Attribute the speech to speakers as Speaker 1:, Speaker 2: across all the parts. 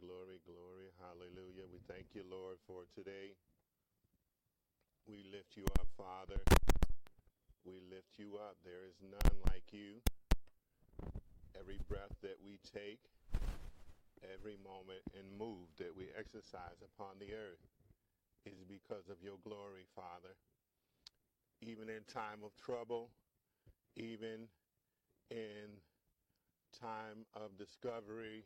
Speaker 1: glory, glory. Hallelujah. We thank you, Lord, for today. We lift you up, Father. We lift you up. There is none like you. Every breath that we take, every moment and move that we exercise upon the earth is because of your glory, Father. Even in time of trouble, even in time of discovery,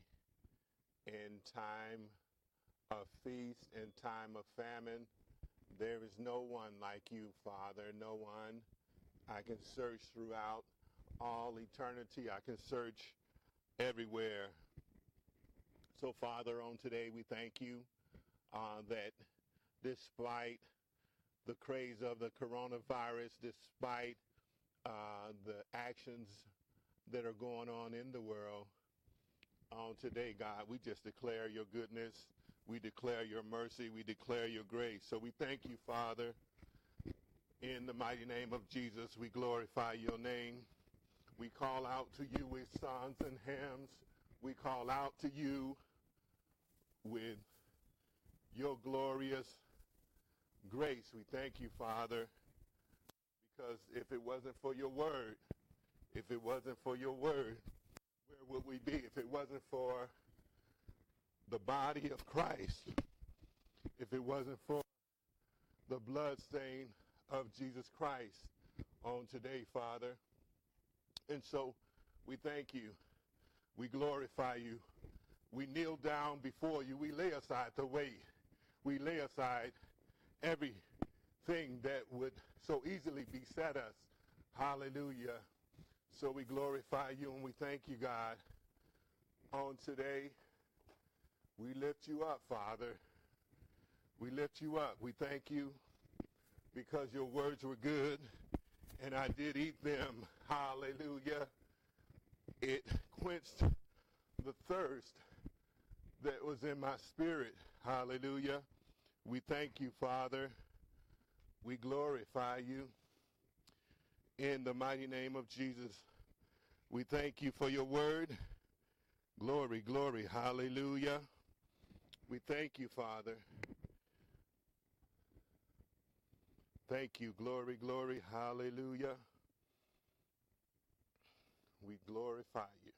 Speaker 1: in time of feast, in time of famine. There is no one like you, Father, no one. I can search throughout all eternity. I can search everywhere. So, Father, on today, we thank you uh, that despite the craze of the coronavirus, despite uh, the actions that are going on in the world, on today, God. We just declare your goodness. We declare your mercy. We declare your grace. So we thank you, Father. In the mighty name of Jesus, we glorify your name. We call out to you with songs and hymns. We call out to you with your glorious grace. We thank you, Father, because if it wasn't for your word, if it wasn't for your word, where would we be if it wasn't for the body of Christ? If it wasn't for the blood stain of Jesus Christ on today, Father. And so we thank you. We glorify you. We kneel down before you. We lay aside the weight. We lay aside everything that would so easily beset us. Hallelujah. So we glorify you and we thank you, God. On today, we lift you up, Father. We lift you up. We thank you because your words were good and I did eat them. Hallelujah. It quenched the thirst that was in my spirit. Hallelujah. We thank you, Father. We glorify you in the mighty name of Jesus. We thank you for your word. Glory, glory, hallelujah. We thank you, Father. Thank you, glory, glory, hallelujah. We glorify you.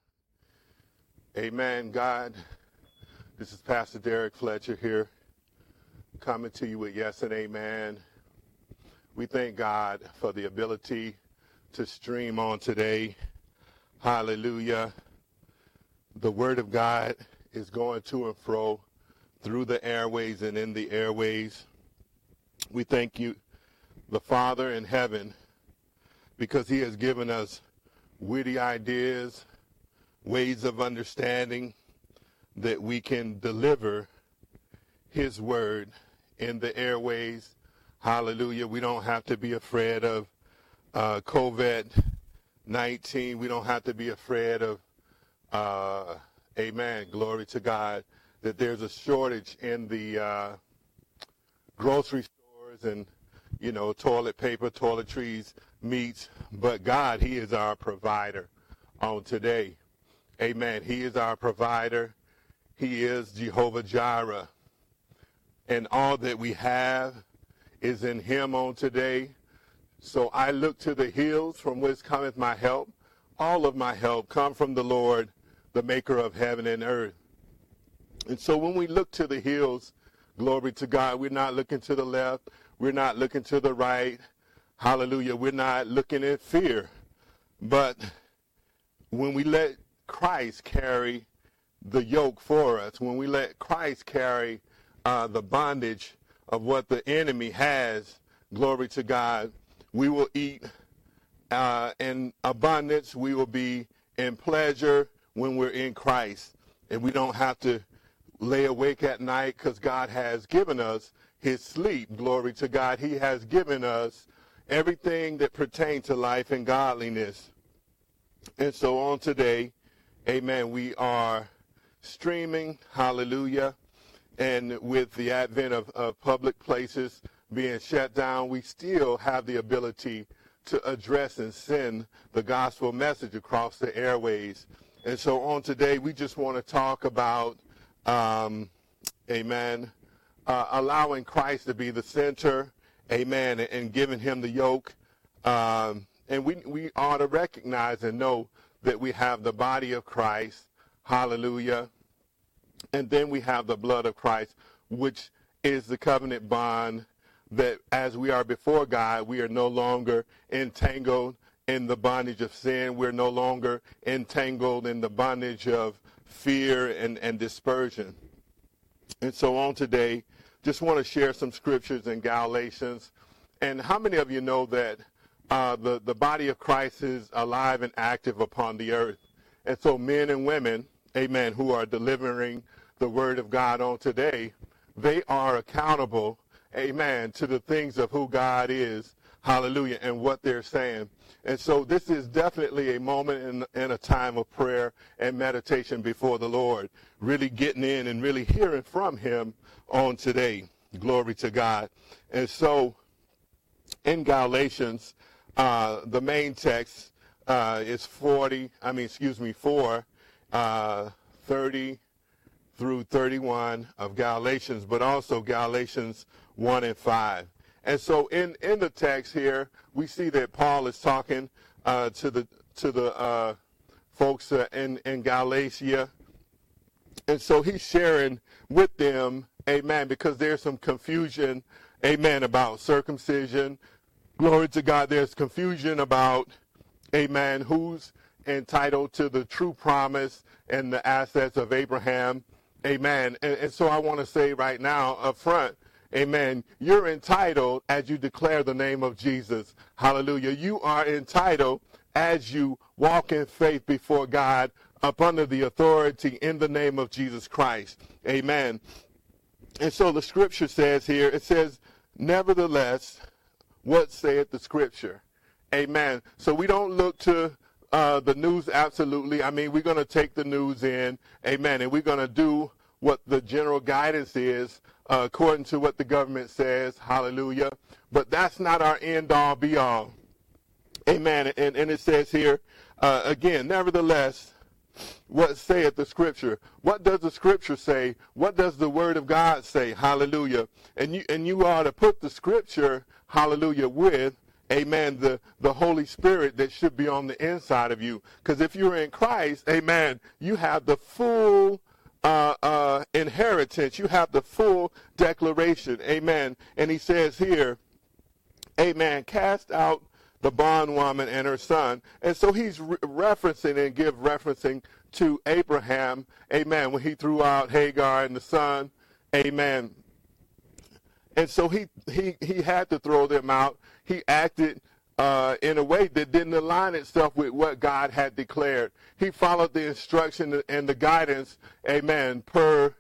Speaker 1: Amen, God. This is Pastor Derrick Fletcher here, coming to you with yes and amen. We thank God for the ability to stream on today. Hallelujah. The Word of God is going to and fro through the airways and in the airways. We thank you, the Father in heaven, because He has given us witty ideas, ways of understanding that we can deliver His Word in the airways. Hallelujah. We don't have to be afraid of uh, COVID 19. We don't have to be afraid of, uh, amen, glory to God, that there's a shortage in the uh, grocery stores and, you know, toilet paper, toiletries, meats. But God, He is our provider on today. Amen. He is our provider. He is Jehovah Jireh. And all that we have is in Him on today. So I look to the hills from whence cometh my help. All of my help come from the Lord, the maker of heaven and earth. And so when we look to the hills, glory to God, we're not looking to the left. We're not looking to the right. Hallelujah. We're not looking in fear. But when we let Christ carry the yoke for us, when we let Christ carry uh, the bondage of what the enemy has, glory to God, we will eat uh, in abundance. We will be in pleasure when we're in Christ. And we don't have to lay awake at night because God has given us his sleep. Glory to God. He has given us everything that pertains to life and godliness. And so on today, amen, we are streaming, hallelujah. And with the advent of, of public places, being shut down, we still have the ability to address and send the gospel message across the airways. And so on today, we just want to talk about um, amen, uh, allowing Christ to be the center, amen, and, and giving him the yoke. Um, and we, we ought to recognize and know that we have the body of Christ, hallelujah, and then we have the blood of Christ, which is the covenant bond that as we are before God, we are no longer entangled in the bondage of sin. We're no longer entangled in the bondage of fear and, and dispersion. And so on today, just want to share some scriptures in Galatians. And how many of you know that uh, the, the body of Christ is alive and active upon the earth? And so men and women, amen, who are delivering the word of God on today, they are accountable, amen, to the things of who God is, hallelujah, and what they're saying. And so this is definitely a moment in a time of prayer and meditation before the Lord, really getting in and really hearing from him on today. Glory to God. And so in Galatians, uh, the main text uh, is 40, I mean, excuse me, 4, uh, 30 through 31 of Galatians, but also Galatians 1 and 5. And so in, in the text here, we see that Paul is talking uh, to the to the uh, folks uh, in, in Galatia. And so he's sharing with them, amen, because there's some confusion, amen, about circumcision. Glory to God, there's confusion about, amen, who's entitled to the true promise and the assets of Abraham. Amen. And, and so I want to say right now up front, Amen. You're entitled as you declare the name of Jesus. Hallelujah. You are entitled as you walk in faith before God up under the authority in the name of Jesus Christ. Amen. And so the scripture says here, it says, nevertheless, what saith the scripture? Amen. So we don't look to uh, the news absolutely. I mean, we're going to take the news in. Amen. And we're going to do what the general guidance is uh, according to what the government says. Hallelujah. But that's not our end all be all. Amen. And, and it says here, uh, again, nevertheless, what saith the scripture? What does the scripture say? What does the word of God say? Hallelujah. And you, and you ought to put the scripture, hallelujah, with, amen, the, the Holy Spirit that should be on the inside of you. Because if you're in Christ, amen, you have the full uh, uh, inheritance. You have the full declaration. Amen. And he says here, Amen. Cast out the bondwoman and her son. And so he's re- referencing and give referencing to Abraham. Amen. When he threw out Hagar and the son. Amen. And so he, he, he had to throw them out. He acted uh, in a way that didn't align itself with what God had declared. He followed the instruction and the guidance, amen, per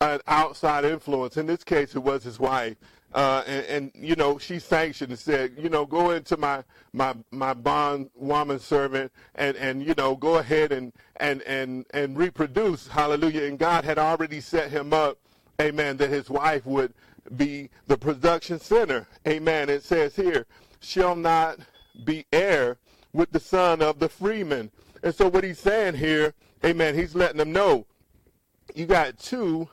Speaker 1: an outside influence. In this case, it was his wife. Uh, and, and, you know, she sanctioned and said, you know, go into my, my, my bond woman servant and, and, you know, go ahead and, and, and, and reproduce. Hallelujah. And God had already set him up, amen, that his wife would be the production center. Amen. It says here, shall not be heir with the son of the freeman. And so what he's saying here, amen, he's letting them know you got two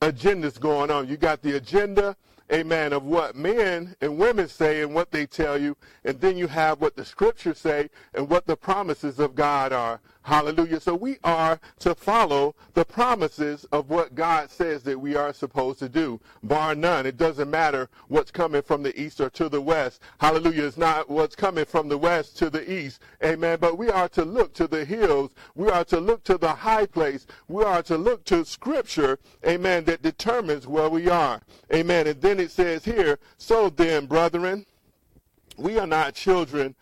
Speaker 1: agendas going on. You got the agenda amen, of what men and women say and what they tell you. And then you have what the scriptures say and what the promises of God are. Hallelujah. So we are to follow the promises of what God says that we are supposed to do, bar none. It doesn't matter what's coming from the east or to the west. Hallelujah. It's not what's coming from the west to the east. Amen. But we are to look to the hills. We are to look to the high place. We are to look to scripture. Amen. That determines where we are. Amen. And then it says here, so then, brethren, we are not children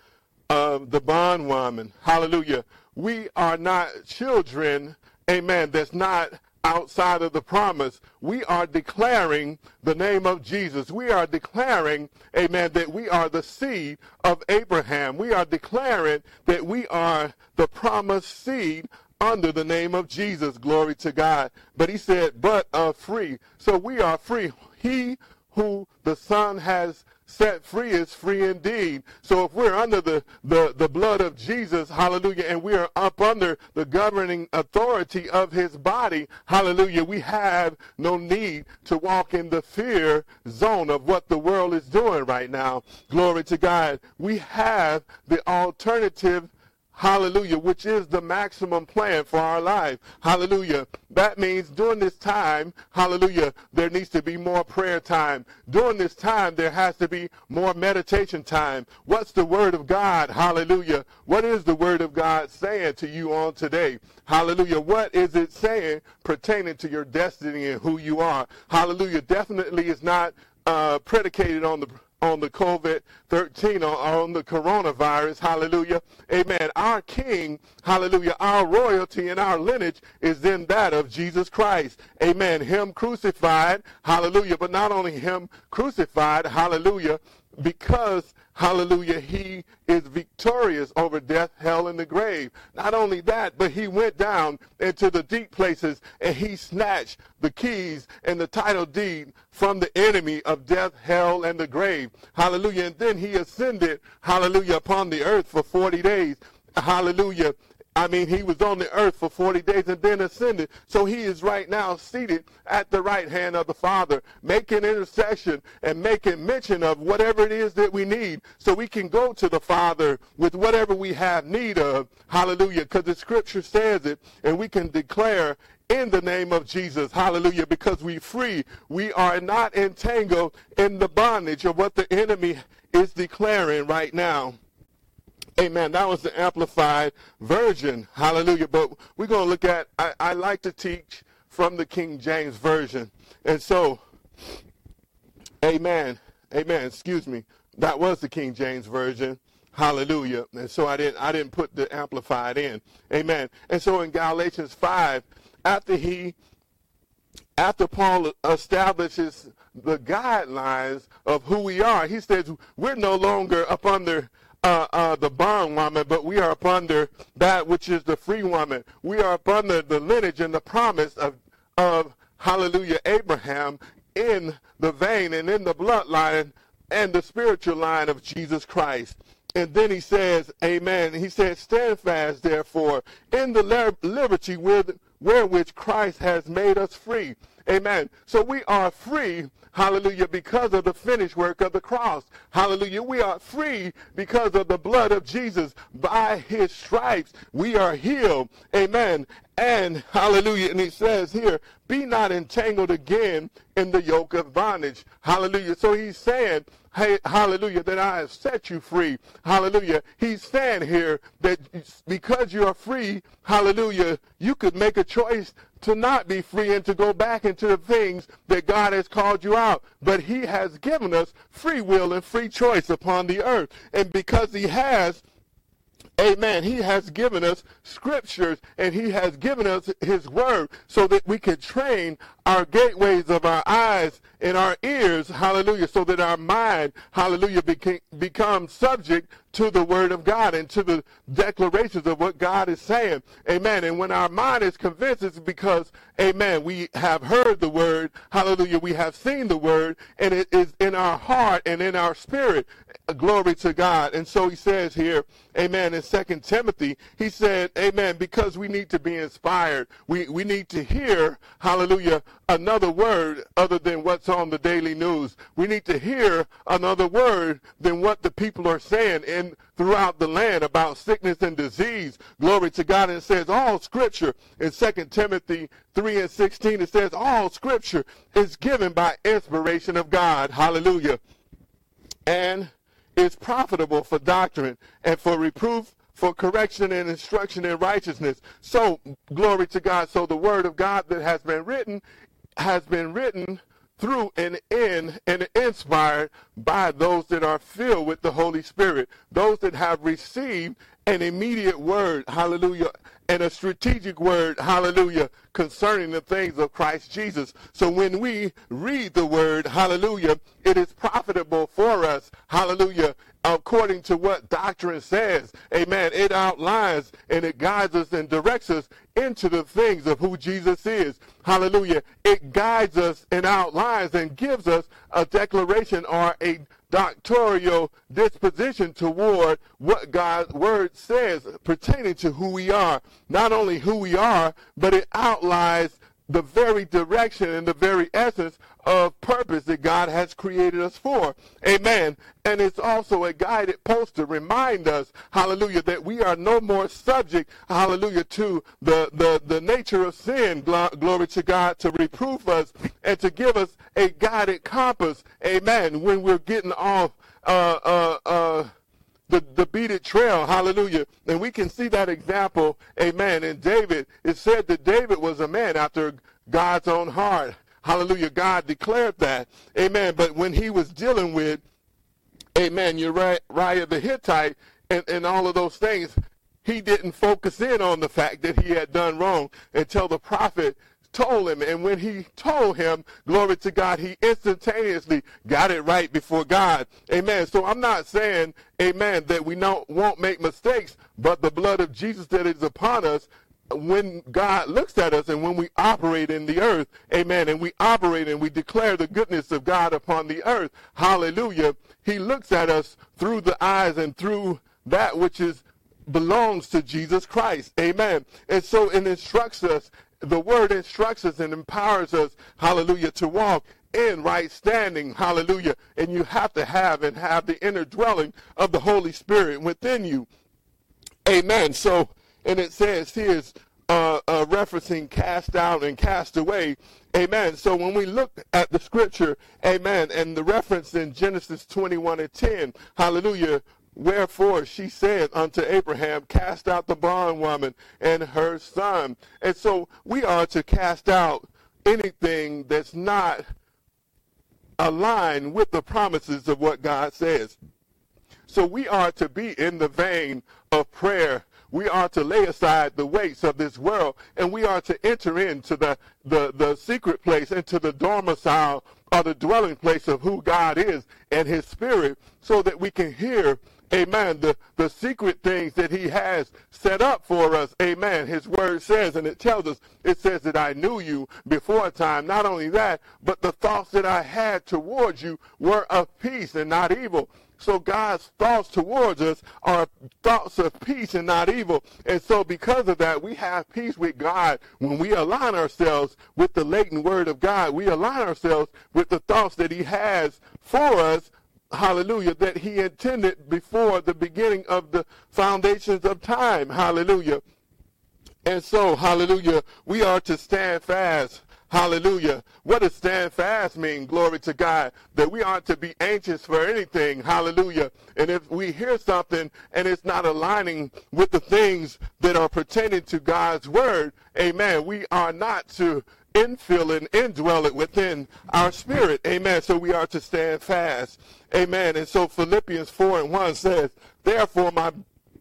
Speaker 1: of the bondwoman. Hallelujah we are not children, amen, that's not outside of the promise. We are declaring the name of Jesus. We are declaring, amen, that we are the seed of Abraham. We are declaring that we are the promised seed under the name of Jesus. Glory to God. But he said, but are free. So we are free. He who the Son has set free is free indeed. So if we're under the, the, the blood of Jesus, hallelujah, and we are up under the governing authority of his body, hallelujah, we have no need to walk in the fear zone of what the world is doing right now. Glory to God. We have the alternative Hallelujah, which is the maximum plan for our life. Hallelujah. That means during this time, hallelujah, there needs to be more prayer time. During this time, there has to be more meditation time. What's the word of God? Hallelujah. What is the word of God saying to you on today? Hallelujah. What is it saying pertaining to your destiny and who you are? Hallelujah. Definitely is not uh, predicated on the on the COVID 13, on, on the coronavirus. Hallelujah. Amen. Our King, hallelujah, our royalty and our lineage is in that of Jesus Christ. Amen. Him crucified. Hallelujah. But not only him crucified. Hallelujah. Because Hallelujah. He is victorious over death, hell, and the grave. Not only that, but he went down into the deep places and he snatched the keys and the title deed from the enemy of death, hell, and the grave. Hallelujah. And then he ascended, hallelujah, upon the earth for 40 days. Hallelujah. I mean, he was on the earth for 40 days and then ascended. So he is right now seated at the right hand of the Father, making intercession and making mention of whatever it is that we need so we can go to the Father with whatever we have need of. Hallelujah. Because the scripture says it and we can declare in the name of Jesus. Hallelujah. Because we free. We are not entangled in the bondage of what the enemy is declaring right now. Amen. That was the amplified version. Hallelujah. But we're going to look at, I, I, like to teach from the King James Version. And so, amen. Amen. Excuse me. That was the King James Version. Hallelujah. And so I didn't I didn't put the amplified in. Amen. And so in Galatians 5, after he after Paul establishes the guidelines of who we are, he says we're no longer up under uh, uh, the bondwoman, but we are up under that which is the free woman. We are up under the lineage and the promise of, of hallelujah, Abraham in the vein and in the bloodline and the spiritual line of Jesus Christ. And then he says, Amen. He says, Stand fast, therefore, in the liberty with, wherewith Christ has made us free. Amen. So we are free Hallelujah. Because of the finished work of the cross. Hallelujah. We are free because of the blood of Jesus. By his stripes, we are healed. Amen. And hallelujah. And he says here, be not entangled again in the yoke of bondage. Hallelujah. So he's saying, hey, hallelujah, that I have set you free. Hallelujah. He's saying here that because you are free, hallelujah, you could make a choice to not be free and to go back into the things that God has called you out. But he has given us free will and free choice upon the earth. And because he has, Amen. He has given us scriptures and he has given us his word so that we can train our gateways of our eyes and our ears, hallelujah, so that our mind, hallelujah, becomes become subject to the word of God and to the declarations of what God is saying. Amen. And when our mind is convinced, it's because, amen, we have heard the word, hallelujah, we have seen the word, and it is in our heart and in our spirit. Glory to God. And so he says here, amen, in Second Timothy, he said, amen, because we need to be inspired. We, we need to hear, hallelujah, another word other than what's on the daily news. We need to hear another word than what the people are saying in throughout the land about sickness and disease. Glory to God. And it says all scripture in 2 Timothy 3 and 16, it says all scripture is given by inspiration of God. Hallelujah. And is profitable for doctrine and for reproof for correction and instruction in righteousness. So, glory to God. So, the word of God that has been written has been written through and in and inspired by those that are filled with the Holy Spirit, those that have received an immediate word, hallelujah, and a strategic word, hallelujah, concerning the things of Christ Jesus. So when we read the word, hallelujah, it is profitable for us, hallelujah, according to what doctrine says. Amen. It outlines and it guides us and directs us into the things of who Jesus is. Hallelujah. It guides us and outlines and gives us a declaration or a doctorial disposition toward what God's word says pertaining to who we are. Not only who we are, but it outlines the very direction and the very essence of purpose that God has created us for. Amen. And it's also a guided post to remind us, hallelujah, that we are no more subject, hallelujah, to the, the, the nature of sin. Glory to God to reprove us and to give us a guided compass. Amen. When we're getting off, uh, uh, uh, the, the beaded trail. Hallelujah. And we can see that example, amen, And David. It said that David was a man after God's own heart. Hallelujah. God declared that. Amen. But when he was dealing with, amen, Uriah the Hittite and, and all of those things, he didn't focus in on the fact that he had done wrong until the prophet told him. And when he told him, glory to God, he instantaneously got it right before God. Amen. So I'm not saying, amen, that we not, won't make mistakes, but the blood of Jesus that is upon us when God looks at us and when we operate in the earth, amen, and we operate and we declare the goodness of God upon the earth, hallelujah, he looks at us through the eyes and through that which is belongs to Jesus Christ. Amen. And so it instructs us the word instructs us and empowers us, hallelujah, to walk in right standing, hallelujah. And you have to have and have the inner dwelling of the Holy Spirit within you. Amen. So, and it says here's uh, uh, referencing cast out and cast away. Amen. So when we look at the scripture, amen, and the reference in Genesis 21 and 10, hallelujah, Wherefore she said unto Abraham, Cast out the bondwoman and her son. And so we are to cast out anything that's not aligned with the promises of what God says. So we are to be in the vein of prayer. We are to lay aside the weights of this world and we are to enter into the, the, the secret place, into the domicile or the dwelling place of who God is and his spirit so that we can hear amen, the, the secret things that he has set up for us, amen. His word says, and it tells us, it says that I knew you before time. Not only that, but the thoughts that I had towards you were of peace and not evil. So God's thoughts towards us are thoughts of peace and not evil. And so because of that, we have peace with God when we align ourselves with the latent word of God. We align ourselves with the thoughts that he has for us hallelujah, that he intended before the beginning of the foundations of time, hallelujah. And so, hallelujah, we are to stand fast. Hallelujah. What does stand fast mean? Glory to God. That we aren't to be anxious for anything. Hallelujah. And if we hear something and it's not aligning with the things that are pertaining to God's word, amen, we are not to infill and indwell it within our spirit. Amen. So we are to stand fast. Amen. And so Philippians 4 and 1 says, Therefore, my,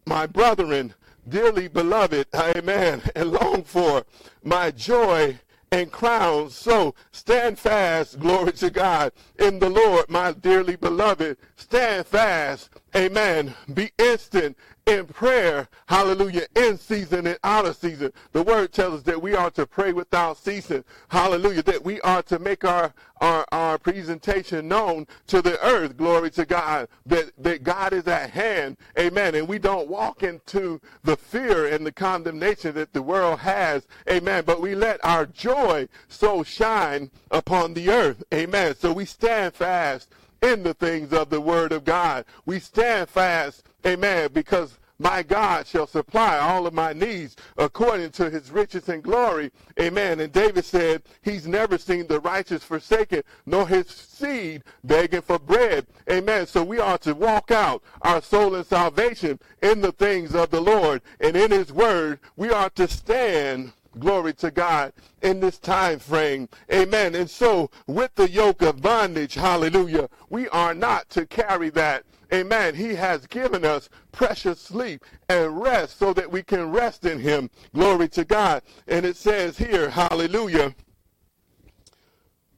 Speaker 1: my brethren, dearly beloved, amen, and long for my joy and crowns. So stand fast, glory to God, in the Lord, my dearly beloved. Stand fast, amen. Be instant in prayer, hallelujah, in season and out of season. The word tells us that we are to pray without ceasing, hallelujah, that we are to make our, our, our presentation known to the earth, glory to God, that, that God is at hand, amen, and we don't walk into the fear and the condemnation that the world has, amen, but we let our joy so shine upon the earth, amen. So we stand fast in the things of the word of God. We stand fast, amen, because my God shall supply all of my needs according to his riches and glory. Amen. And David said, he's never seen the righteous forsaken, nor his seed begging for bread. Amen. So we are to walk out our soul and salvation in the things of the Lord. And in his word, we are to stand Glory to God in this time frame. Amen. And so with the yoke of bondage, hallelujah, we are not to carry that. Amen. He has given us precious sleep and rest so that we can rest in him. Glory to God. And it says here, hallelujah.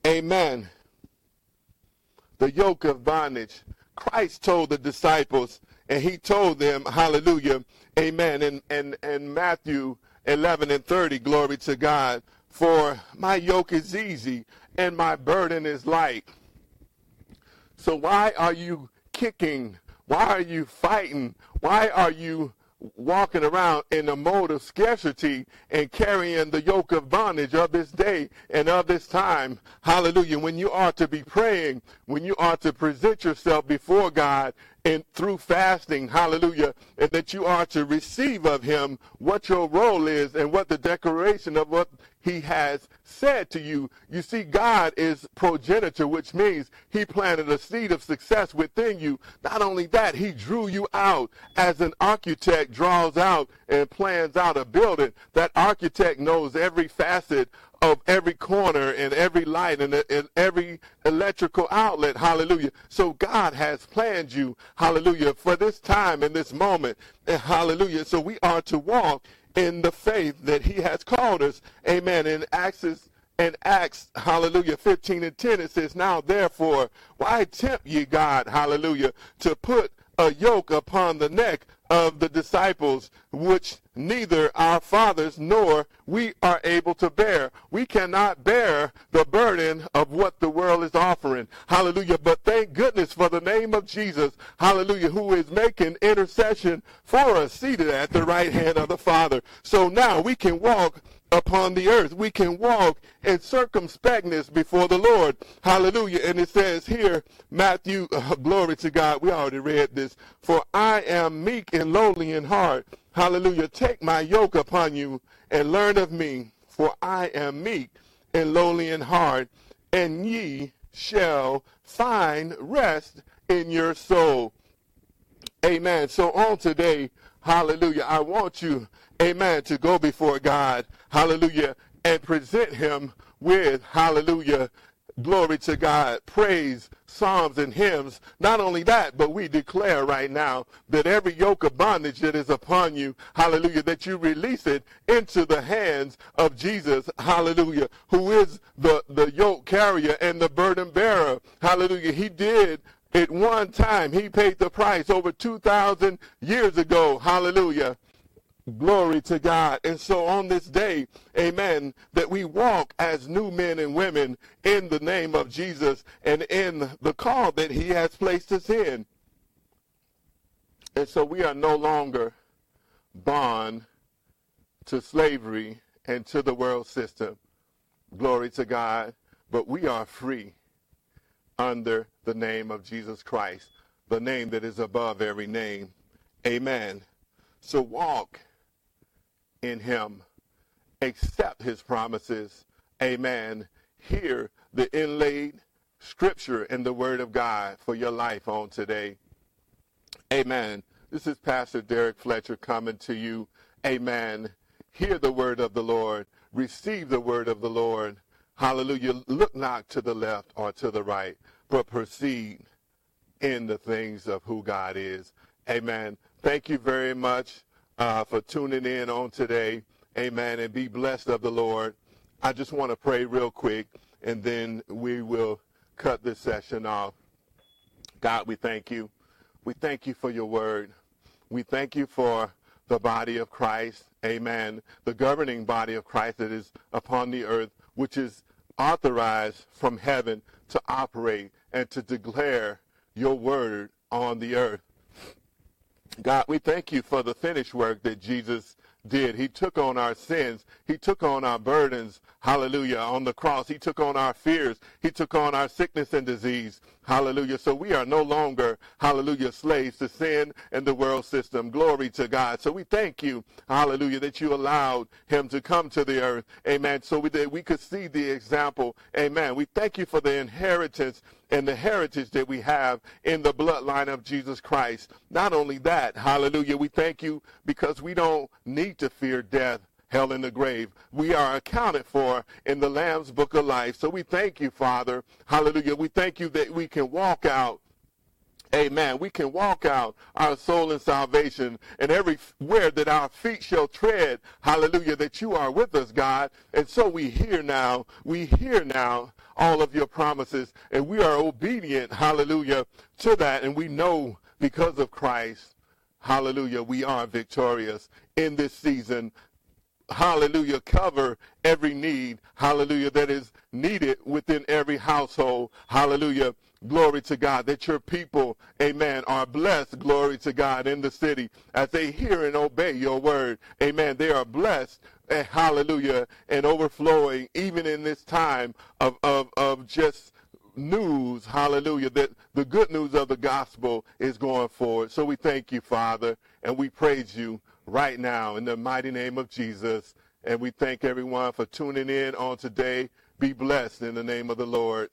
Speaker 1: Amen. The yoke of bondage. Christ told the disciples, and he told them, hallelujah, amen, and, and, and Matthew 11 and 30, glory to God, for my yoke is easy and my burden is light. So why are you kicking? Why are you fighting? Why are you walking around in a mode of scarcity and carrying the yoke of bondage of this day and of this time. Hallelujah. When you are to be praying, when you are to present yourself before God and through fasting, hallelujah, and that you are to receive of him what your role is and what the declaration of what he has said to you. You see, God is progenitor, which means he planted a seed of success within you. Not only that, he drew you out as an architect draws out and plans out a building. That architect knows every facet of every corner and every light and, and, every electrical outlet. Hallelujah. So God has planned you. Hallelujah. For this time and this moment. And Hallelujah. So we are to walk in the faith that he has called us. Amen. In Acts and Acts, hallelujah, 15 and 10, it says, Now therefore, why tempt ye God, hallelujah, to put a yoke upon the neck of the disciples, which neither our fathers nor we are able to bear. We cannot bear the burden of what the world is offering. Hallelujah. But thank goodness for the name of Jesus. Hallelujah. Who is making intercession for us, seated at the right hand of the Father. So now we can walk upon the earth. We can walk in circumspectness before the Lord. Hallelujah. And it says here, Matthew, uh, glory to God. We already read this. For I am meek and lowly in heart. Hallelujah. Take my yoke upon you and learn of me. For I am meek and lowly in heart, and ye shall find rest in your soul. Amen. So on today, hallelujah, I want you amen, to go before God, hallelujah, and present him with, hallelujah, glory to God, praise, psalms, and hymns. Not only that, but we declare right now that every yoke of bondage that is upon you, hallelujah, that you release it into the hands of Jesus, hallelujah, who is the, the yoke carrier and the burden bearer. Hallelujah. He did at one time, he paid the price over 2,000 years ago. Hallelujah. Glory to God. And so on this day, amen, that we walk as new men and women in the name of Jesus and in the call that he has placed us in. And so we are no longer bond to slavery and to the world system. Glory to God. But we are free under the name of Jesus Christ, the name that is above every name. Amen. So walk in him. Accept his promises. Amen. Hear the inlaid scripture and the word of God for your life on today. Amen. This is Pastor Derrick Fletcher coming to you. Amen. Hear the word of the Lord. Receive the word of the Lord. Hallelujah. Look not to the left or to the right, but proceed in the things of who God is. Amen. Thank you very much uh, for tuning in on today. Amen. And be blessed of the Lord. I just want to pray real quick, and then we will cut this session off. God, we thank you. We thank you for your word. We thank you for the body of Christ. Amen. The governing body of Christ that is upon the earth, which is authorized from heaven to operate and to declare your word on the earth. God, we thank you for the finished work that Jesus did. He took on our sins. He took on our burdens. Hallelujah. On the cross, he took on our fears. He took on our sickness and disease. Hallelujah. So we are no longer, hallelujah, slaves to sin and the world system. Glory to God. So we thank you, hallelujah, that you allowed him to come to the earth. Amen. So we, that we could see the example. Amen. We thank you for the inheritance and the heritage that we have in the bloodline of Jesus Christ. Not only that, hallelujah, we thank you because we don't need to fear death hell in the grave. We are accounted for in the Lamb's book of life. So we thank you, Father. Hallelujah. We thank you that we can walk out Amen. We can walk out our soul in salvation and everywhere that our feet shall tread. Hallelujah. That you are with us, God. And so we hear now, we hear now all of your promises and we are obedient. Hallelujah to that. And we know because of Christ, hallelujah, we are victorious in this season hallelujah, cover every need, hallelujah, that is needed within every household, hallelujah. Glory to God that your people, amen, are blessed, glory to God, in the city as they hear and obey your word. Amen. They are blessed, eh, hallelujah, and overflowing even in this time of, of, of just news, hallelujah, that the good news of the gospel is going forward. So we thank you, Father, and we praise you right now in the mighty name of Jesus. And we thank everyone for tuning in on today. Be blessed in the name of the Lord.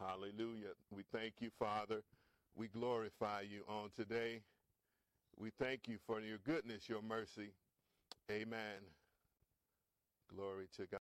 Speaker 1: Hallelujah. We thank you, Father. We glorify you on today. We thank you for your goodness, your mercy. Amen. Glory to God.